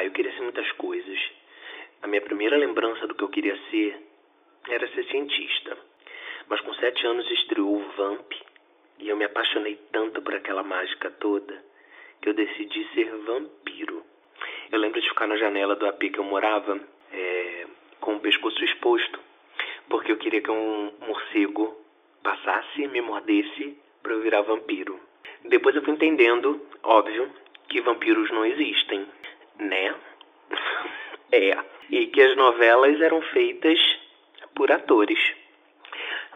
Ah, eu queria ser muitas coisas. A minha primeira lembrança do que eu queria ser era ser cientista. Mas com sete anos estreou o Vamp e eu me apaixonei tanto por aquela mágica toda que eu decidi ser vampiro. Eu lembro de ficar na janela do AP que eu morava é, com o pescoço exposto, porque eu queria que um morcego passasse me mordesse para eu virar vampiro. Depois eu fui entendendo, óbvio, que vampiros não existem, né? é. E que as novelas eram feitas por atores.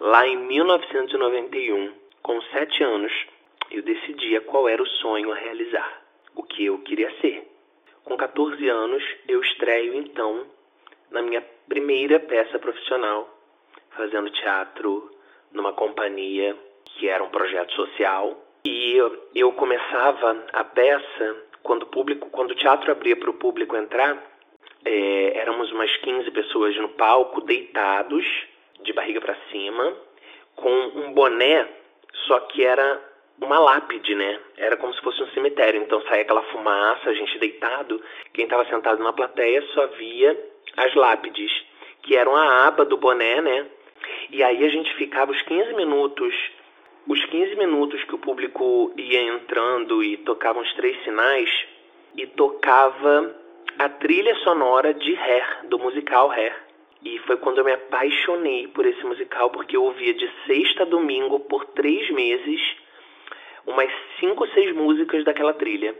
Lá em 1991, com sete anos, eu decidia qual era o sonho a realizar, o que eu queria ser. Com 14 anos, eu estreio então na minha primeira peça profissional, fazendo teatro numa companhia que era um projeto social. E eu, começava a peça quando o público, quando o teatro abria para o público entrar, é, éramos umas 15 pessoas no palco, deitados, de barriga para cima, com um boné, só que era uma lápide, né? Era como se fosse um cemitério. Então saía aquela fumaça, a gente deitado. Quem estava sentado na plateia só via as lápides, que eram a aba do boné, né? E aí a gente ficava os 15 minutos, os 15 minutos que o público ia entrando e tocava os três sinais, e tocava a trilha sonora de Hair, do musical Hair. E foi quando eu me apaixonei por esse musical, porque eu ouvia de sexta a domingo por três meses umas cinco ou seis músicas daquela trilha.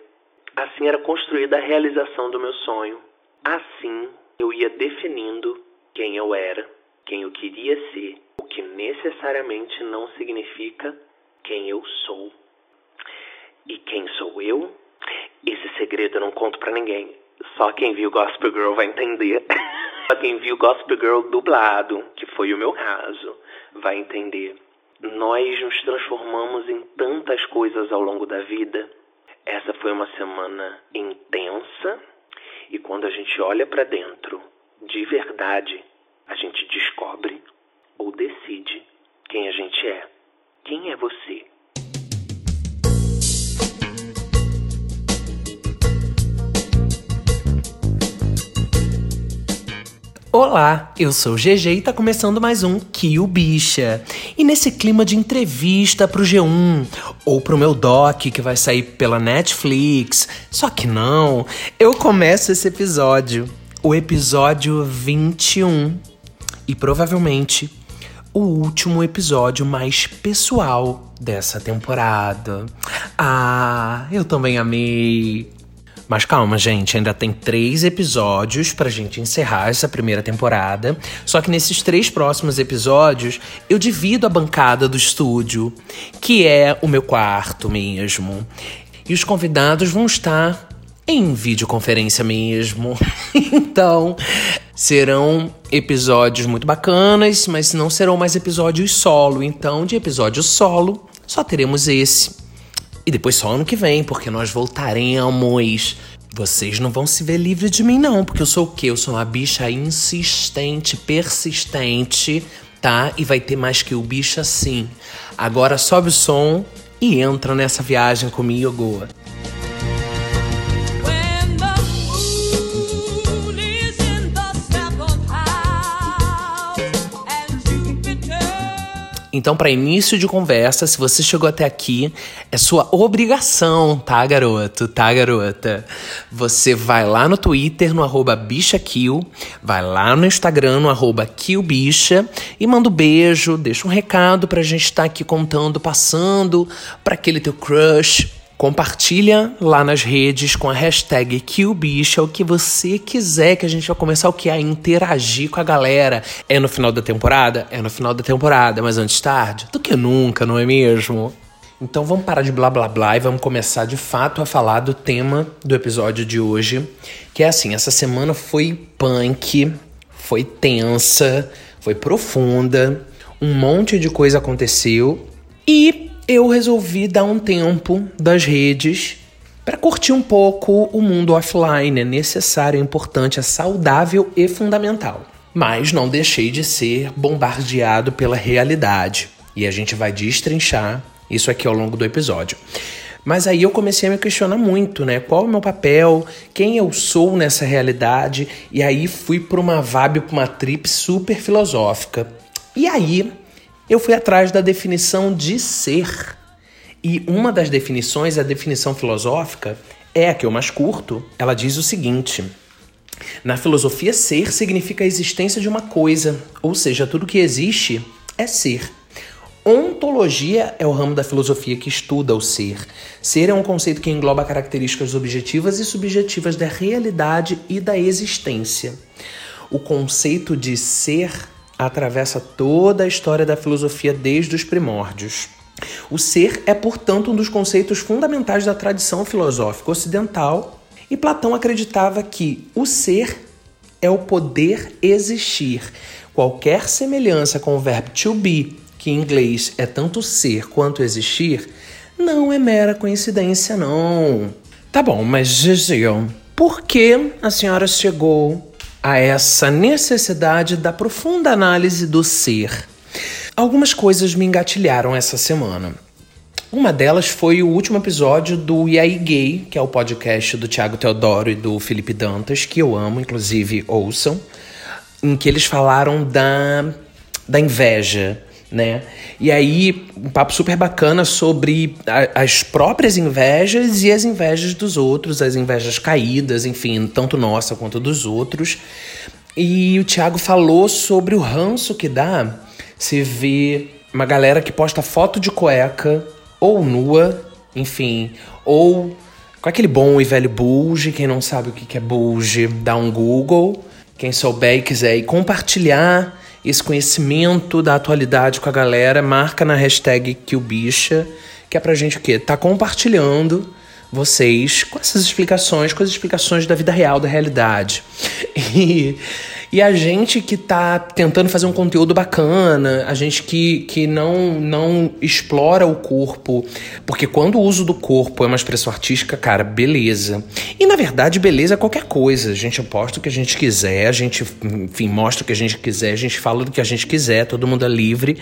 Assim era construída a realização do meu sonho. Assim eu ia definindo quem eu era, quem eu queria ser, o que necessariamente não significa quem eu sou. E quem sou eu? Esse segredo eu não conto para ninguém. Só quem viu Gospel Girl vai entender. Só quem viu Gospel Girl dublado, que foi o meu caso, vai entender. Nós nos transformamos em tantas coisas ao longo da vida. Essa foi uma semana intensa e quando a gente olha para dentro, de verdade, a gente descobre ou decide quem a gente é. Quem é você? Olá, eu sou GG e tá começando mais um Kill Bicha. E nesse clima de entrevista pro G1 ou pro meu doc que vai sair pela Netflix, só que não, eu começo esse episódio, o episódio 21, e provavelmente o último episódio mais pessoal dessa temporada. Ah, eu também amei. Mas calma, gente, ainda tem três episódios pra gente encerrar essa primeira temporada. Só que nesses três próximos episódios eu divido a bancada do estúdio, que é o meu quarto mesmo. E os convidados vão estar em videoconferência mesmo. então, serão episódios muito bacanas, mas não serão mais episódios solo. Então, de episódio solo, só teremos esse e depois só ano que vem, porque nós voltaremos. Vocês não vão se ver livre de mim, não, porque eu sou o quê? Eu sou uma bicha insistente, persistente, tá? E vai ter mais que o bicho assim. Agora sobe o som e entra nessa viagem comigo. Então, para início de conversa, se você chegou até aqui, é sua obrigação, tá, garoto? Tá, garota? Você vai lá no Twitter, no arroba bichakill, vai lá no Instagram, no arroba killbicha, e manda um beijo, deixa um recado pra gente estar tá aqui contando, passando pra aquele teu crush, Compartilha lá nas redes com a hashtag KillBicha o que você quiser, que a gente vai começar o que? A interagir com a galera. É no final da temporada? É no final da temporada, mas antes tarde do que nunca, não é mesmo? Então vamos parar de blá blá blá e vamos começar de fato a falar do tema do episódio de hoje, que é assim, essa semana foi punk, foi tensa, foi profunda, um monte de coisa aconteceu e eu resolvi dar um tempo das redes para curtir um pouco o mundo offline. É necessário, é importante, é saudável e fundamental. Mas não deixei de ser bombardeado pela realidade. E a gente vai destrinchar isso aqui ao longo do episódio. Mas aí eu comecei a me questionar muito, né? Qual é o meu papel? Quem eu sou nessa realidade? E aí fui para uma vibe, para uma trip super filosófica. E aí eu fui atrás da definição de ser. E uma das definições, a definição filosófica, é a que eu mais curto. Ela diz o seguinte: na filosofia, ser significa a existência de uma coisa, ou seja, tudo que existe é ser. Ontologia é o ramo da filosofia que estuda o ser. Ser é um conceito que engloba características objetivas e subjetivas da realidade e da existência. O conceito de ser atravessa toda a história da filosofia desde os primórdios. O ser é, portanto, um dos conceitos fundamentais da tradição filosófica ocidental, e Platão acreditava que o ser é o poder existir. Qualquer semelhança com o verbo to be que em inglês é tanto ser quanto existir, não é mera coincidência, não. Tá bom, mas Gigio, por que a senhora chegou a essa necessidade da profunda análise do ser? Algumas coisas me engatilharam essa semana. Uma delas foi o último episódio do E aí Gay, que é o podcast do Tiago Teodoro e do Felipe Dantas, que eu amo, inclusive ouçam, em que eles falaram da, da inveja né? E aí, um papo super bacana sobre a, as próprias invejas e as invejas dos outros, as invejas caídas, enfim, tanto nossa quanto dos outros. E o Thiago falou sobre o ranço que dá se vê uma galera que posta foto de cueca ou nua, enfim, ou com aquele bom e velho bulge. Quem não sabe o que é bulge, dá um Google. Quem souber e quiser ir compartilhar esse conhecimento da atualidade com a galera, marca na hashtag QBicha, que é pra gente o quê? Tá compartilhando vocês com essas explicações, com as explicações da vida real, da realidade. E e a gente que tá tentando fazer um conteúdo bacana, a gente que, que não, não explora o corpo, porque quando o uso do corpo é uma expressão artística, cara, beleza. E na verdade, beleza é qualquer coisa. A gente aposta o que a gente quiser, a gente, enfim, mostra o que a gente quiser, a gente fala do que a gente quiser, todo mundo é livre.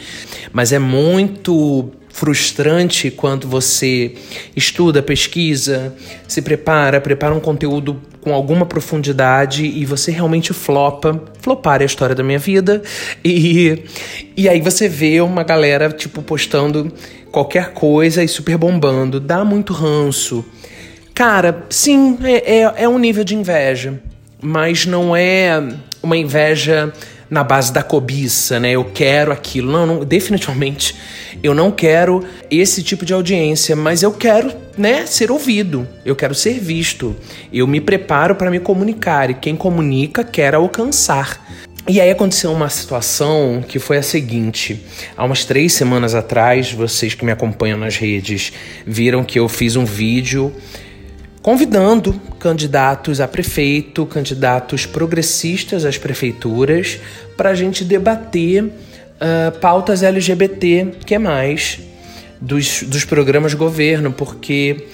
Mas é muito frustrante quando você estuda, pesquisa, se prepara, prepara um conteúdo com alguma profundidade e você realmente flopa. Flopar é a história da minha vida. E, e aí você vê uma galera, tipo, postando qualquer coisa e super bombando. Dá muito ranço. Cara, sim, é, é, é um nível de inveja. Mas não é uma inveja na base da cobiça, né? Eu quero aquilo. Não, não, definitivamente eu não quero esse tipo de audiência, mas eu quero, né, ser ouvido. Eu quero ser visto. Eu me preparo para me comunicar e quem comunica quer alcançar. E aí aconteceu uma situação que foi a seguinte: há umas três semanas atrás, vocês que me acompanham nas redes viram que eu fiz um vídeo convidando candidatos a prefeito, candidatos progressistas às prefeituras, para a gente debater uh, pautas LGBT, que é mais, dos, dos programas de governo, porque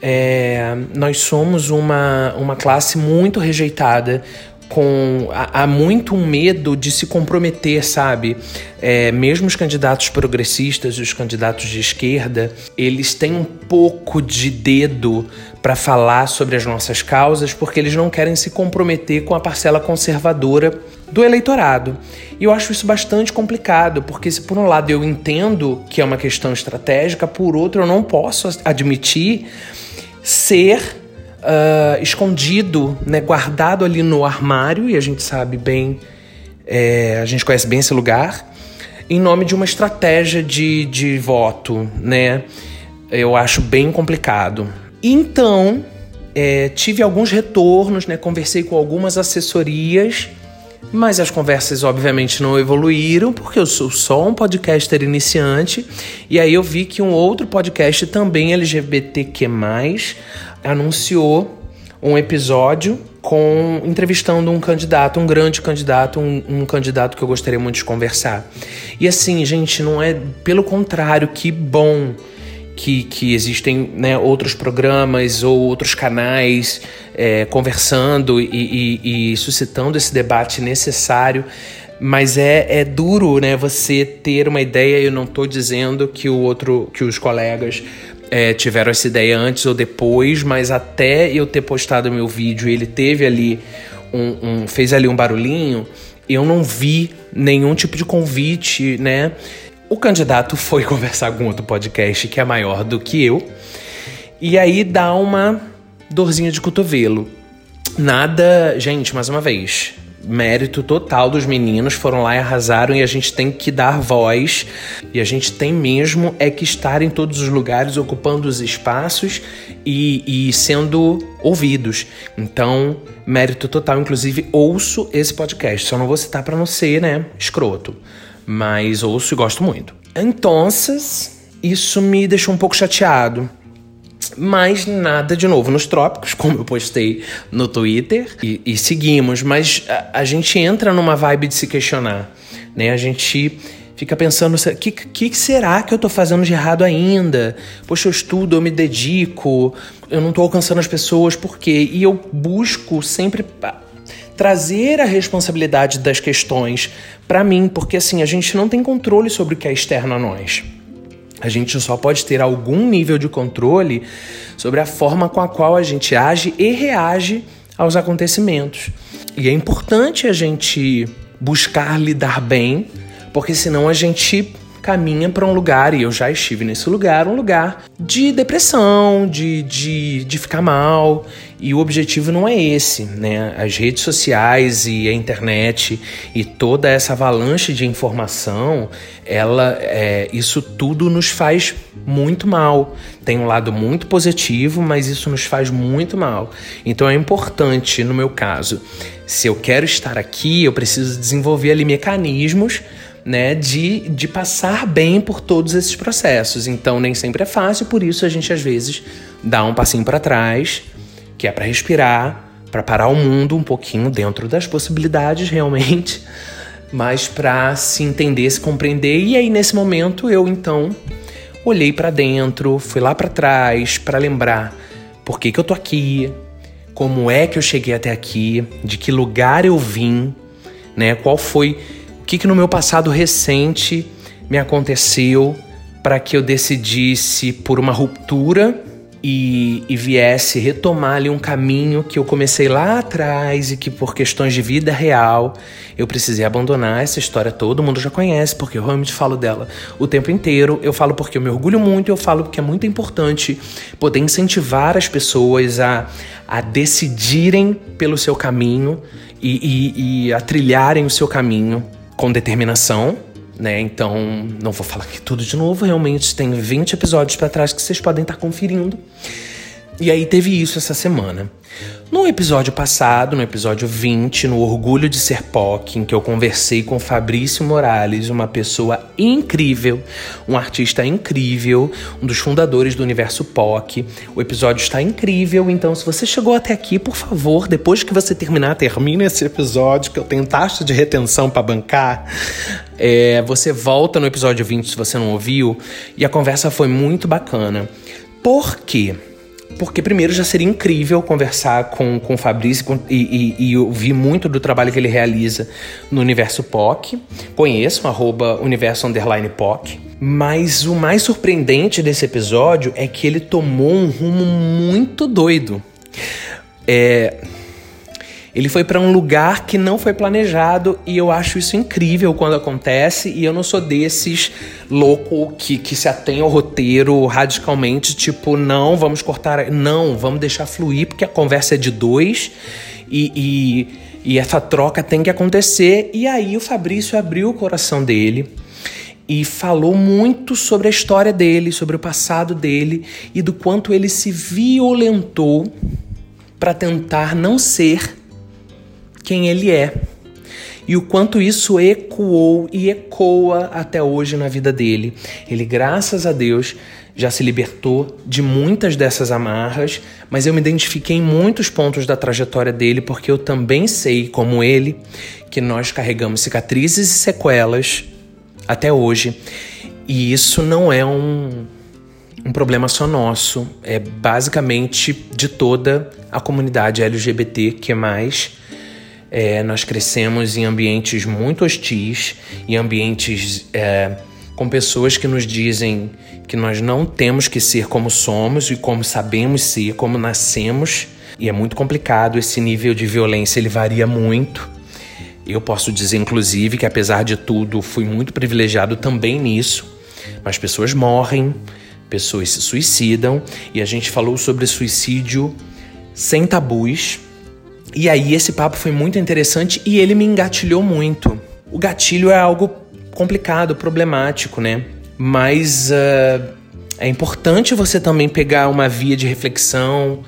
é, nós somos uma, uma classe muito rejeitada com há, muito um medo de se comprometer, sabe? É, mesmo os candidatos progressistas, os candidatos de esquerda, eles têm um pouco de dedo para falar sobre as nossas causas, porque eles não querem se comprometer com a parcela conservadora do eleitorado. E eu acho isso bastante complicado, porque se por um lado eu entendo que é uma questão estratégica, por outro eu não posso admitir ser uh, escondido, né, guardado ali no armário, e a gente sabe bem, é, a gente conhece bem esse lugar, em nome de uma estratégia de, de voto, né? Eu acho bem complicado. Então, é, tive alguns retornos, né? Conversei com algumas assessorias, mas as conversas obviamente não evoluíram, porque eu sou só um podcaster iniciante, e aí eu vi que um outro podcast também LGBTQ+, anunciou um episódio com entrevistando um candidato, um grande candidato, um, um, candidato que eu gostaria muito de conversar. E assim, gente, não é pelo contrário, que bom que, que existem né, outros programas ou outros canais é, conversando e, e, e suscitando esse debate necessário. Mas é, é duro, né? Você ter uma ideia. Eu não estou dizendo que o outro, que os colegas é, tiveram essa ideia antes ou depois, mas até eu ter postado meu vídeo, ele teve ali um, um fez ali um barulhinho, eu não vi nenhum tipo de convite, né? O candidato foi conversar com outro podcast que é maior do que eu, e aí dá uma dorzinha de cotovelo. Nada, gente, mais uma vez, mérito total dos meninos, foram lá e arrasaram e a gente tem que dar voz e a gente tem mesmo é que estar em todos os lugares, ocupando os espaços e, e sendo ouvidos. Então, mérito total. Inclusive, ouço esse podcast. Só não vou citar para não ser, né, escroto. Mas ouço e gosto muito. Então, isso me deixou um pouco chateado mas nada de novo nos trópicos, como eu postei no Twitter, e, e seguimos. Mas a, a, gente entra numa vibe de se questionar, né? A gente fica pensando, o que, que será que eu tô fazendo de errado ainda? Poxa, eu estudo, eu me dedico, eu não tô alcançando as pessoas, por quê? E eu busco sempre trazer a responsabilidade das questões para mim, porque assim, a gente não tem controle sobre o que é externo a nós. A gente só pode ter algum nível de controle sobre a forma com a qual a gente age e reage aos acontecimentos. E é importante a gente buscar lidar bem, porque senão a gente caminha para um lugar, e eu já estive nesse lugar, um lugar de depressão, de, de, de ficar mal. E o objetivo não é esse, né? As redes sociais e a internet e toda essa avalanche de informação, ela, é, isso tudo nos faz muito mal. Tem um lado muito positivo, mas isso nos faz muito mal. Então é importante, no meu caso, se eu quero estar aqui, eu preciso desenvolver ali mecanismos né, de, de passar bem por todos esses processos. Então nem sempre é fácil, por isso a gente às vezes dá um passinho para trás, que é para respirar, para parar o mundo um pouquinho dentro das possibilidades realmente, mas para se entender, se compreender. E aí nesse momento eu então olhei para dentro, fui lá para trás para lembrar por que, que eu tô aqui, como é que eu cheguei até aqui, de que lugar eu vim, né? Qual foi que, que no meu passado recente me aconteceu para que eu decidisse por uma ruptura e, e, viesse retomar ali um caminho que eu comecei lá atrás e que por questões de vida real eu precisei abandonar essa história. Todo mundo já conhece porque eu realmente falo dela o tempo inteiro. Eu falo porque eu me orgulho muito eu falo porque é muito importante poder incentivar as pessoas a, a decidirem pelo seu caminho e, e, e a trilharem o seu caminho com determinação, né? Então, não vou falar aqui tudo de novo, realmente tem 20 episódios para trás que vocês podem estar tá conferindo. E aí teve isso essa semana. No episódio passado, no episódio 20, no Orgulho de Ser POC, em que eu conversei com Fabrício Morales, uma pessoa incrível, um artista incrível, um dos fundadores do Universo POC. O episódio está incrível, então se você chegou até aqui, por favor, depois que você terminar, termine esse episódio, que eu tenho taxa de retenção para bancar. É, você volta no episódio 20 se você não ouviu, e a conversa foi muito bacana. Por quê? Porque, primeiro, já seria incrível conversar com, com o Fabrício com, e, e, e ouvir muito do trabalho que ele realiza no Universo POC. Conheço, arroba Universo Underline POC. Mas o mais surpreendente desse episódio é que ele tomou um rumo muito doido. É, ele foi para um lugar que não foi planejado e eu acho isso incrível quando acontece. E eu não sou desses louco que, que se atém ao roteiro radicalmente, tipo, não, vamos cortar. Não, vamos deixar fluir, porque a conversa é de dois e, e, e essa troca tem que acontecer. E aí o Fabrício abriu o coração dele e falou muito sobre a história dele, sobre o passado dele e do quanto ele se violentou para tentar não ser quem ele é e o quanto isso ecoou e ecoa até hoje na vida dele. Ele, graças a Deus, já se libertou de muitas dessas amarras, mas eu me identifiquei em muitos pontos da trajetória dele porque eu também sei, como ele, que nós carregamos cicatrizes e sequelas até hoje. E isso não é um, um problema só nosso, é basicamente de toda a comunidade LGBT que mais é, nós crescemos em ambientes muito hostis, em ambientes é, com pessoas que nos dizem que nós não temos que ser como somos e como sabemos ser, como nascemos. E é muito complicado esse nível de violência, ele varia muito. Eu posso dizer, inclusive, que apesar de tudo, fui muito privilegiado também nisso. Mas pessoas morrem, pessoas se suicidam, e a gente falou sobre suicídio sem tabus. E aí esse papo foi muito interessante e ele me engatilhou muito. O gatilho é algo complicado, problemático, né? Mas uh, é importante você também pegar uma via de reflexão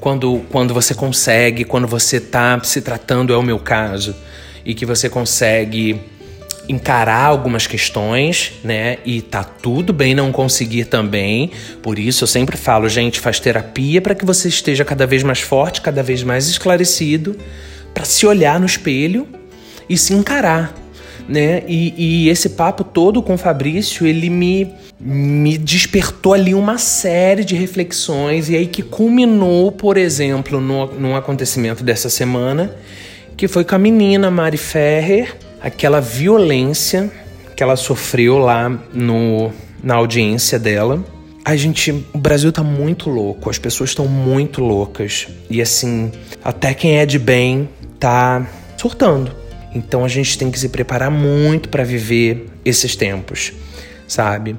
quando, quando você consegue, quando você está se tratando, é o meu caso, e que você consegue encarar algumas questões, né? E tá tudo bem não conseguir também. Por isso eu sempre falo, gente, faz terapia para que você esteja cada vez mais forte, cada vez mais esclarecido, para se olhar no espelho e se encarar, né? E, e, esse papo todo com o Fabrício, ele me, me despertou ali uma série de reflexões, e aí que culminou, por exemplo, no, num acontecimento dessa semana, que foi com a menina Mari Ferrer, aquela violência que ela sofreu lá no, na audiência dela. A gente, o Brasil tá muito louco, as pessoas estão muito loucas. E assim, até quem é de bem tá surtando. Então a gente tem que se preparar muito para viver esses tempos, sabe?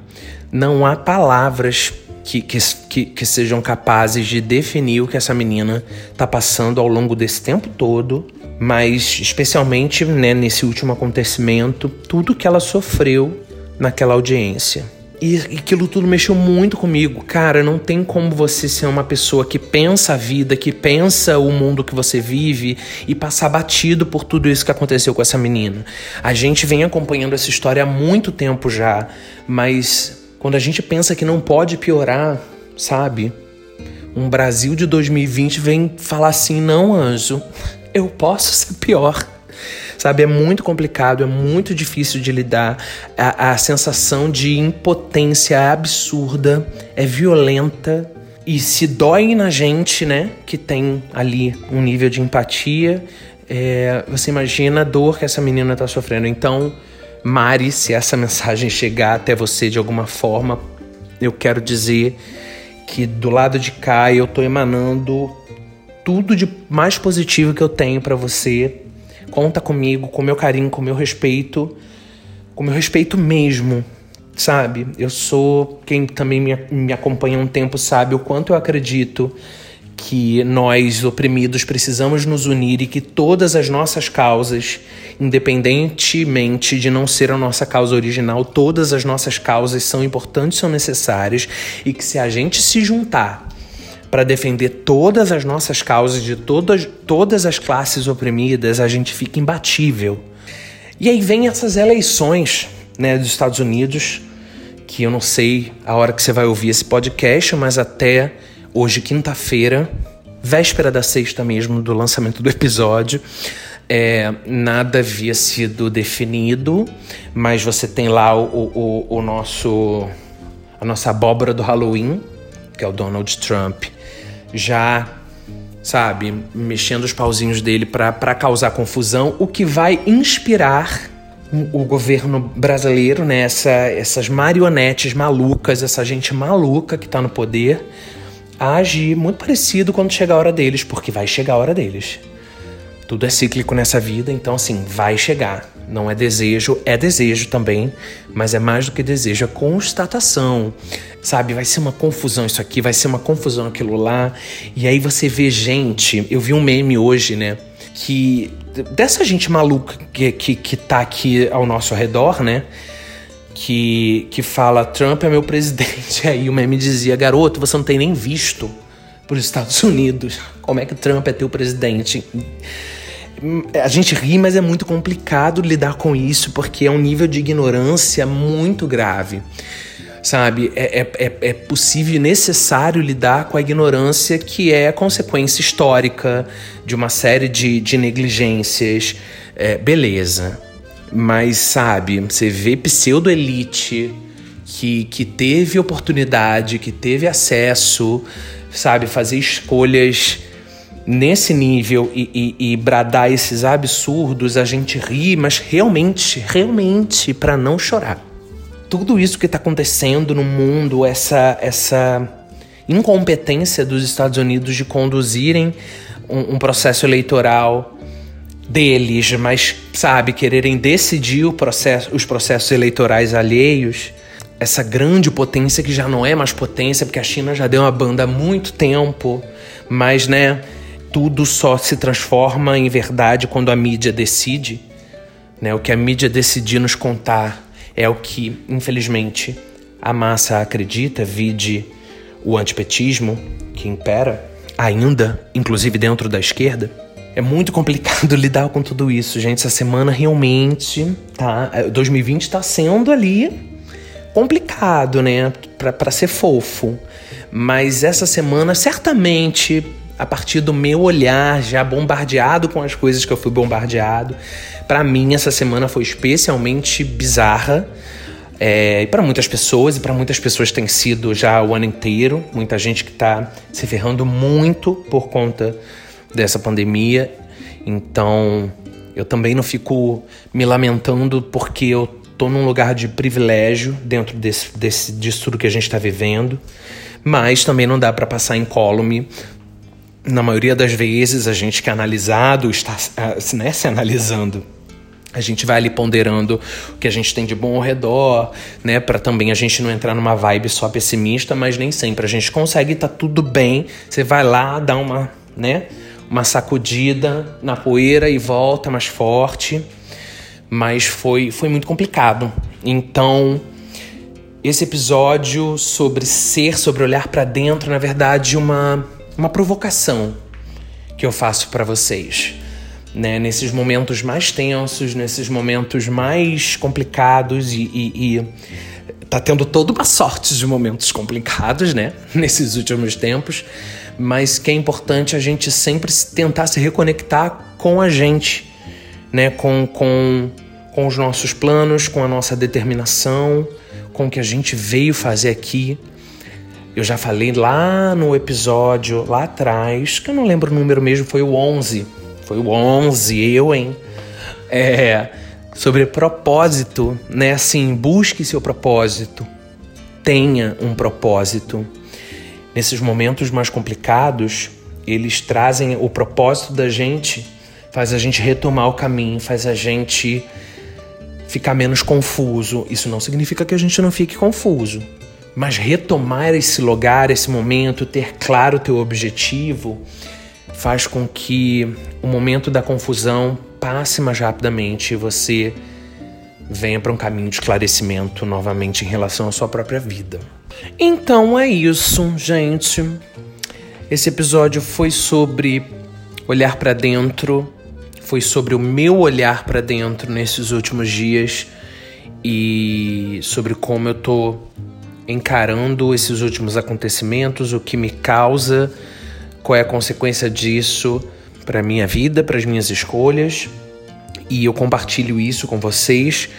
Não há palavras que, que, que, sejam capazes de definir o que essa menina tá passando ao longo desse tempo todo, mas especialmente né, nesse último acontecimento, tudo que ela sofreu naquela audiência. E aquilo tudo mexeu muito comigo. Cara, não tem como você ser uma pessoa que pensa a vida, que pensa o mundo que você vive e passar batido por tudo isso que aconteceu com essa menina. A gente vem acompanhando essa história há muito tempo já, mas quando a gente pensa que não pode piorar, sabe? Um Brasil de 2020 vem falar assim: não, anjo, eu posso ser pior. Sabe, é muito complicado, é muito difícil de lidar. A, a sensação de impotência absurda, é violenta e se dói na gente, né? Que tem ali um nível de empatia. É, você imagina a dor que essa menina tá sofrendo. Então, Mari, se essa mensagem chegar até você de alguma forma, eu quero dizer que do lado de cá eu tô emanando tudo de mais positivo que eu tenho para você Conta comigo, com meu carinho, com meu respeito, com meu respeito mesmo, sabe? Eu sou quem também me, me acompanha há um tempo sabe o quanto eu acredito que nós oprimidos precisamos nos unir e que todas as nossas causas, independentemente de não ser a nossa causa original, todas as nossas causas são importantes, são necessárias e que se a gente se juntar para defender todas as nossas causas de todas, todas as classes oprimidas, a gente fica imbatível. E aí vem essas eleições né, dos Estados Unidos, que eu não sei a hora que você vai ouvir esse podcast, mas até hoje, quinta-feira, véspera da sexta mesmo do lançamento do episódio, é, nada havia sido definido, mas você tem lá o, o, o nosso a nossa abóbora do Halloween, que é o Donald Trump, já, sabe, mexendo os pauzinhos dele para causar confusão, o que vai inspirar o governo brasileiro, né, essa, essas marionetes malucas, essa gente maluca que tá no poder, a agir muito parecido quando chegar a hora deles, porque vai chegar a hora deles. Tudo é cíclico nessa vida, então assim, vai chegar. Não é desejo, é desejo também, mas é mais do que desejo, é constatação. Sabe, vai ser uma confusão isso aqui, vai ser uma confusão aquilo lá. E aí você vê gente, eu vi um meme hoje, né? Que dessa gente maluca que, que, que tá aqui ao nosso redor, né? Que, que fala Trump é meu presidente. Aí o meme dizia, garoto, você não tem nem visto para os Estados Unidos. Como é que Trump é teu presidente? A gente ri, mas é muito complicado lidar com isso porque é um nível de ignorância muito grave. Sabe, é, é, é, é possível e necessário lidar com a ignorância que é consequência histórica de uma série de, de negligências. É, beleza. Mas, sabe, você vê pseudo-elite que, que teve oportunidade, que teve acesso, sabe, fazer escolhas nesse nível e, e, e, bradar esses absurdos, a gente ri, mas realmente, realmente, para não chorar. tudo isso que está acontecendo no mundo, essa, essa incompetência dos Estados Unidos de conduzirem um, um processo eleitoral deles, mas sabe, quererem decidir processo, os processos eleitorais alheios, essa grande potência que já não é mais potência, porque a China já deu uma banda há muito tempo, mas né, tudo só se transforma em verdade quando a mídia decide. Né? O que a mídia decidir nos contar é o que, infelizmente, a massa acredita, vide o antipetismo que impera ainda, inclusive dentro da esquerda. É muito complicado lidar com tudo isso, gente. Essa semana realmente tá. 2020 tá sendo ali complicado, né? Para ser fofo. Mas essa semana, certamente, a partir do meu olhar, já bombardeado com as coisas que eu fui bombardeado, para mim essa semana foi especialmente bizarra. É, e para muitas pessoas, e para muitas pessoas tem sido já o ano inteiro, muita gente que está se ferrando muito por conta dessa pandemia. Então, eu também não fico me lamentando porque eu tô num lugar de privilégio dentro desse, desse disso tudo que a gente está vivendo, mas também não dá para passar incólume. Na maioria das vezes, a gente que é analisado está né, se analisando a gente vai ali ponderando o que a gente tem de bom ao redor, né? Para também a gente não entrar numa vibe só pessimista, mas nem sempre a gente consegue, tá tudo bem. Você vai lá, dá uma, né? Uma sacudida na poeira e volta mais forte. Mas foi, foi muito complicado. Então, esse episódio sobre ser, sobre olhar para dentro, na verdade, uma, uma provocação que eu faço para vocês né? Nesses momentos mais tensos, nesses momentos mais complicados e, e, e tá tendo toda uma sorte de momentos complicados, né? Nesses últimos tempos, mas que é importante a gente sempre tentar se reconectar com a gente, né? Com, com, com os nossos planos, com a nossa determinação, com o que a gente veio fazer aqui. Eu já falei lá no episódio, lá atrás, que eu não lembro o número mesmo, foi o 11, foi o 11, eu, hein? É, sobre propósito, né? Assim, busque seu propósito. Tenha um propósito. Nesses momentos mais complicados, eles trazem o propósito da gente, faz a gente retomar o caminho, faz a gente ficar menos confuso. Isso não significa que a gente não fique confuso, mas retomar esse lugar, esse momento, ter claro o teu objetivo, faz com que o momento da confusão passe mais rapidamente e você venha para um caminho de esclarecimento novamente em relação à sua própria vida. Então é isso, gente. Esse episódio foi sobre olhar para dentro, foi sobre o meu olhar para dentro nesses últimos dias e sobre como eu tô encarando esses últimos acontecimentos, o que me causa qual é a consequência disso para minha vida, para as minhas escolhas. E eu compartilho isso com vocês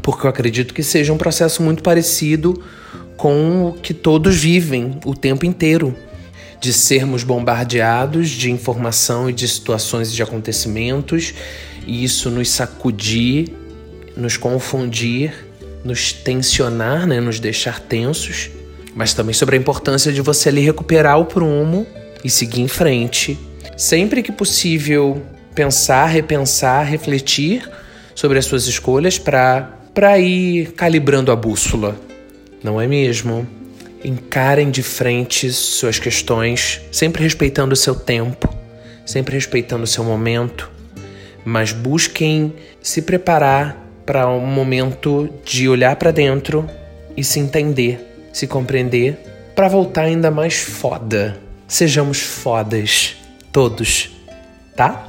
porque eu acredito que seja um processo muito parecido com o que todos vivem o tempo inteiro, de sermos bombardeados de informação e de situações e de acontecimentos, e isso nos sacudir, nos confundir, nos tensionar, né, nos deixar tensos, mas também sobre a importância de você ali recuperar o prumo e seguir em frente. Sempre que possível, pensar, repensar, refletir sobre as suas escolhas para ir calibrando a bússola, não é mesmo? Encarem de frente suas questões, sempre respeitando o seu tempo, sempre respeitando o seu momento, mas busquem se preparar para um momento de olhar para dentro e se entender, se compreender, para voltar ainda mais foda sejamos fodas, todos, tá?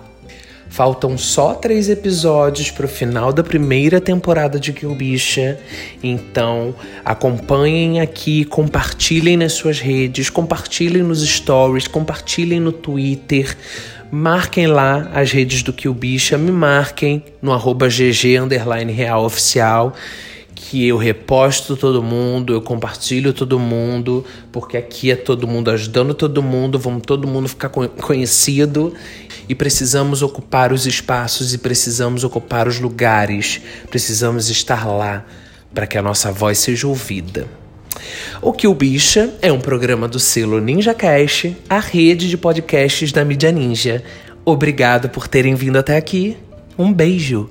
Faltam só três episódios para o final da primeira temporada de Kill Bicha. Então, acompanhem aqui, compartilhem nas suas redes, compartilhem nos stories, compartilhem no Twitter. Marquem lá as redes do Kill Bicha, me marquem no arroba GG Real Oficial que eu reposto todo mundo, eu compartilho todo mundo, porque aqui é todo mundo ajudando todo mundo, vamos todo mundo ficar conhecido e precisamos ocupar os espaços e precisamos ocupar os lugares, precisamos estar lá para que a nossa voz seja ouvida. O Que o Bicha é um programa do selo Ninja Cash, a rede de podcasts da mídia ninja. Obrigado por terem vindo até aqui. Um beijo.